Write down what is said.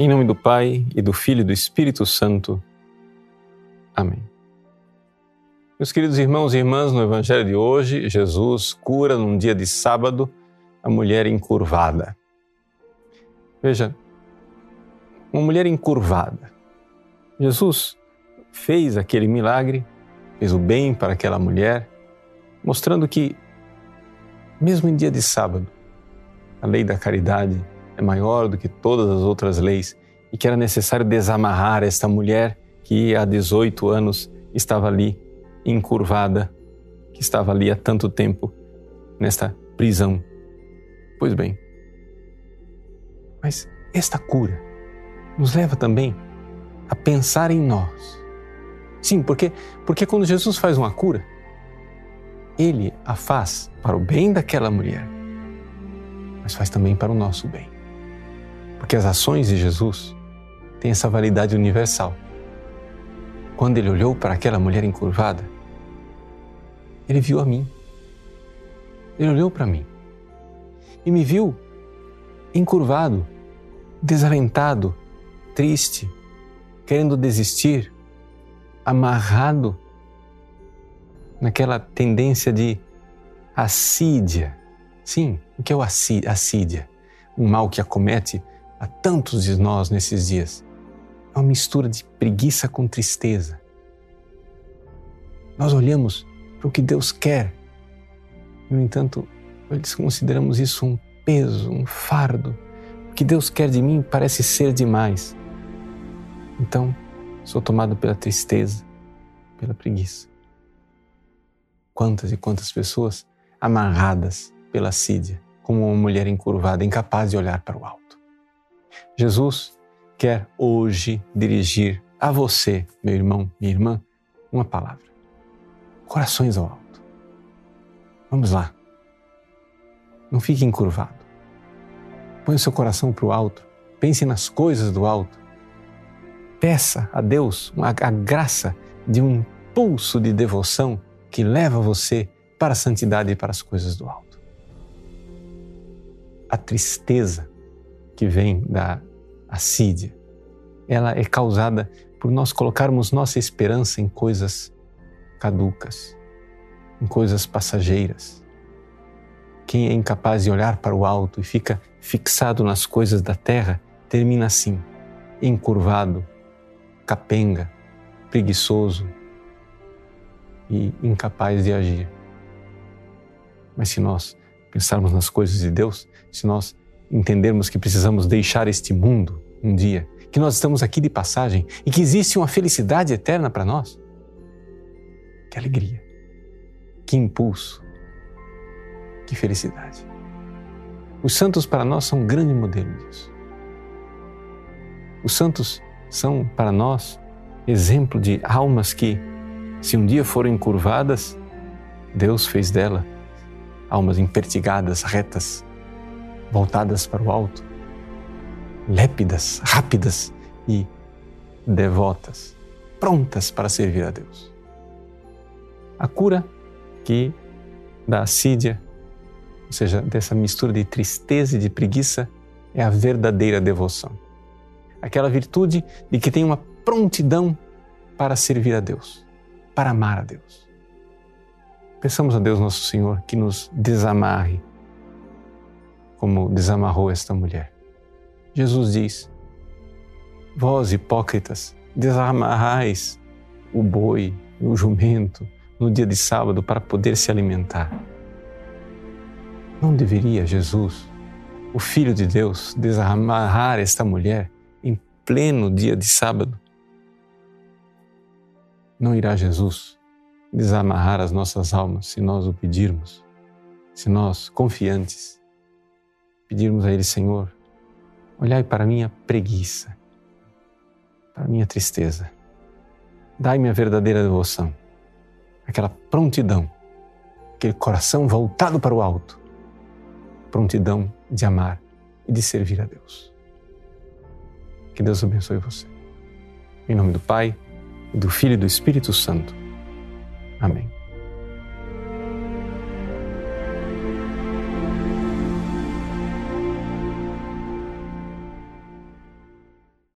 Em nome do Pai e do Filho e do Espírito Santo. Amém. Meus queridos irmãos e irmãs, no Evangelho de hoje, Jesus cura num dia de sábado a mulher encurvada. Veja, uma mulher encurvada. Jesus fez aquele milagre, fez o bem para aquela mulher, mostrando que, mesmo em dia de sábado, a lei da caridade é maior do que todas as outras leis e que era necessário desamarrar esta mulher que há 18 anos estava ali encurvada, que estava ali há tanto tempo nesta prisão. Pois bem, mas esta cura nos leva também a pensar em nós. Sim, porque porque quando Jesus faz uma cura, ele a faz para o bem daquela mulher, mas faz também para o nosso bem. Porque as ações de Jesus têm essa validade universal. Quando ele olhou para aquela mulher encurvada, ele viu a mim. Ele olhou para mim e me viu encurvado, desalentado, triste, querendo desistir, amarrado naquela tendência de assídia. Sim, o que é o assídia? Um mal que acomete a tantos de nós nesses dias. É uma mistura de preguiça com tristeza. Nós olhamos para o que Deus quer. No entanto, nós consideramos isso um peso, um fardo. O que Deus quer de mim parece ser demais. Então, sou tomado pela tristeza, pela preguiça. Quantas e quantas pessoas amarradas pela sídia, como uma mulher encurvada, incapaz de olhar para o alto. Jesus quer hoje dirigir a você, meu irmão, minha irmã, uma palavra corações ao alto. Vamos lá. Não fique encurvado. Põe o seu coração para o alto. Pense nas coisas do alto. Peça a Deus a graça de um pulso de devoção que leva você para a santidade e para as coisas do alto. A tristeza que vem da assídia, ela é causada por nós colocarmos nossa esperança em coisas caducas, em coisas passageiras. Quem é incapaz de olhar para o alto e fica fixado nas coisas da terra, termina assim, encurvado, capenga, preguiçoso e incapaz de agir. Mas se nós pensarmos nas coisas de Deus, se nós entendermos que precisamos deixar este mundo um dia, que nós estamos aqui de passagem e que existe uma felicidade eterna para nós, que alegria, que impulso, que felicidade. Os santos para nós são um grande modelo disso. Os santos são para nós exemplo de almas que, se um dia forem encurvadas, Deus fez dela almas impertigadas, retas, voltadas para o alto, lépidas, rápidas e devotas, prontas para servir a Deus. A cura que da assídia, ou seja, dessa mistura de tristeza e de preguiça, é a verdadeira devoção. Aquela virtude de que tem uma prontidão para servir a Deus, para amar a Deus. Peçamos a Deus Nosso Senhor que nos desamarre, como desamarrou esta mulher. Jesus diz: Vós, hipócritas, desamarrais o boi, o jumento, no dia de sábado para poder se alimentar. Não deveria Jesus, o Filho de Deus, desamarrar esta mulher em pleno dia de sábado? Não irá Jesus desamarrar as nossas almas se nós o pedirmos, se nós, confiantes, pedirmos a Ele, Senhor, olhai para a minha preguiça, para a minha tristeza, dai-me a verdadeira devoção aquela prontidão, aquele coração voltado para o alto, prontidão de amar e de servir a Deus. Que Deus abençoe você. Em nome do Pai, do Filho e do Espírito Santo.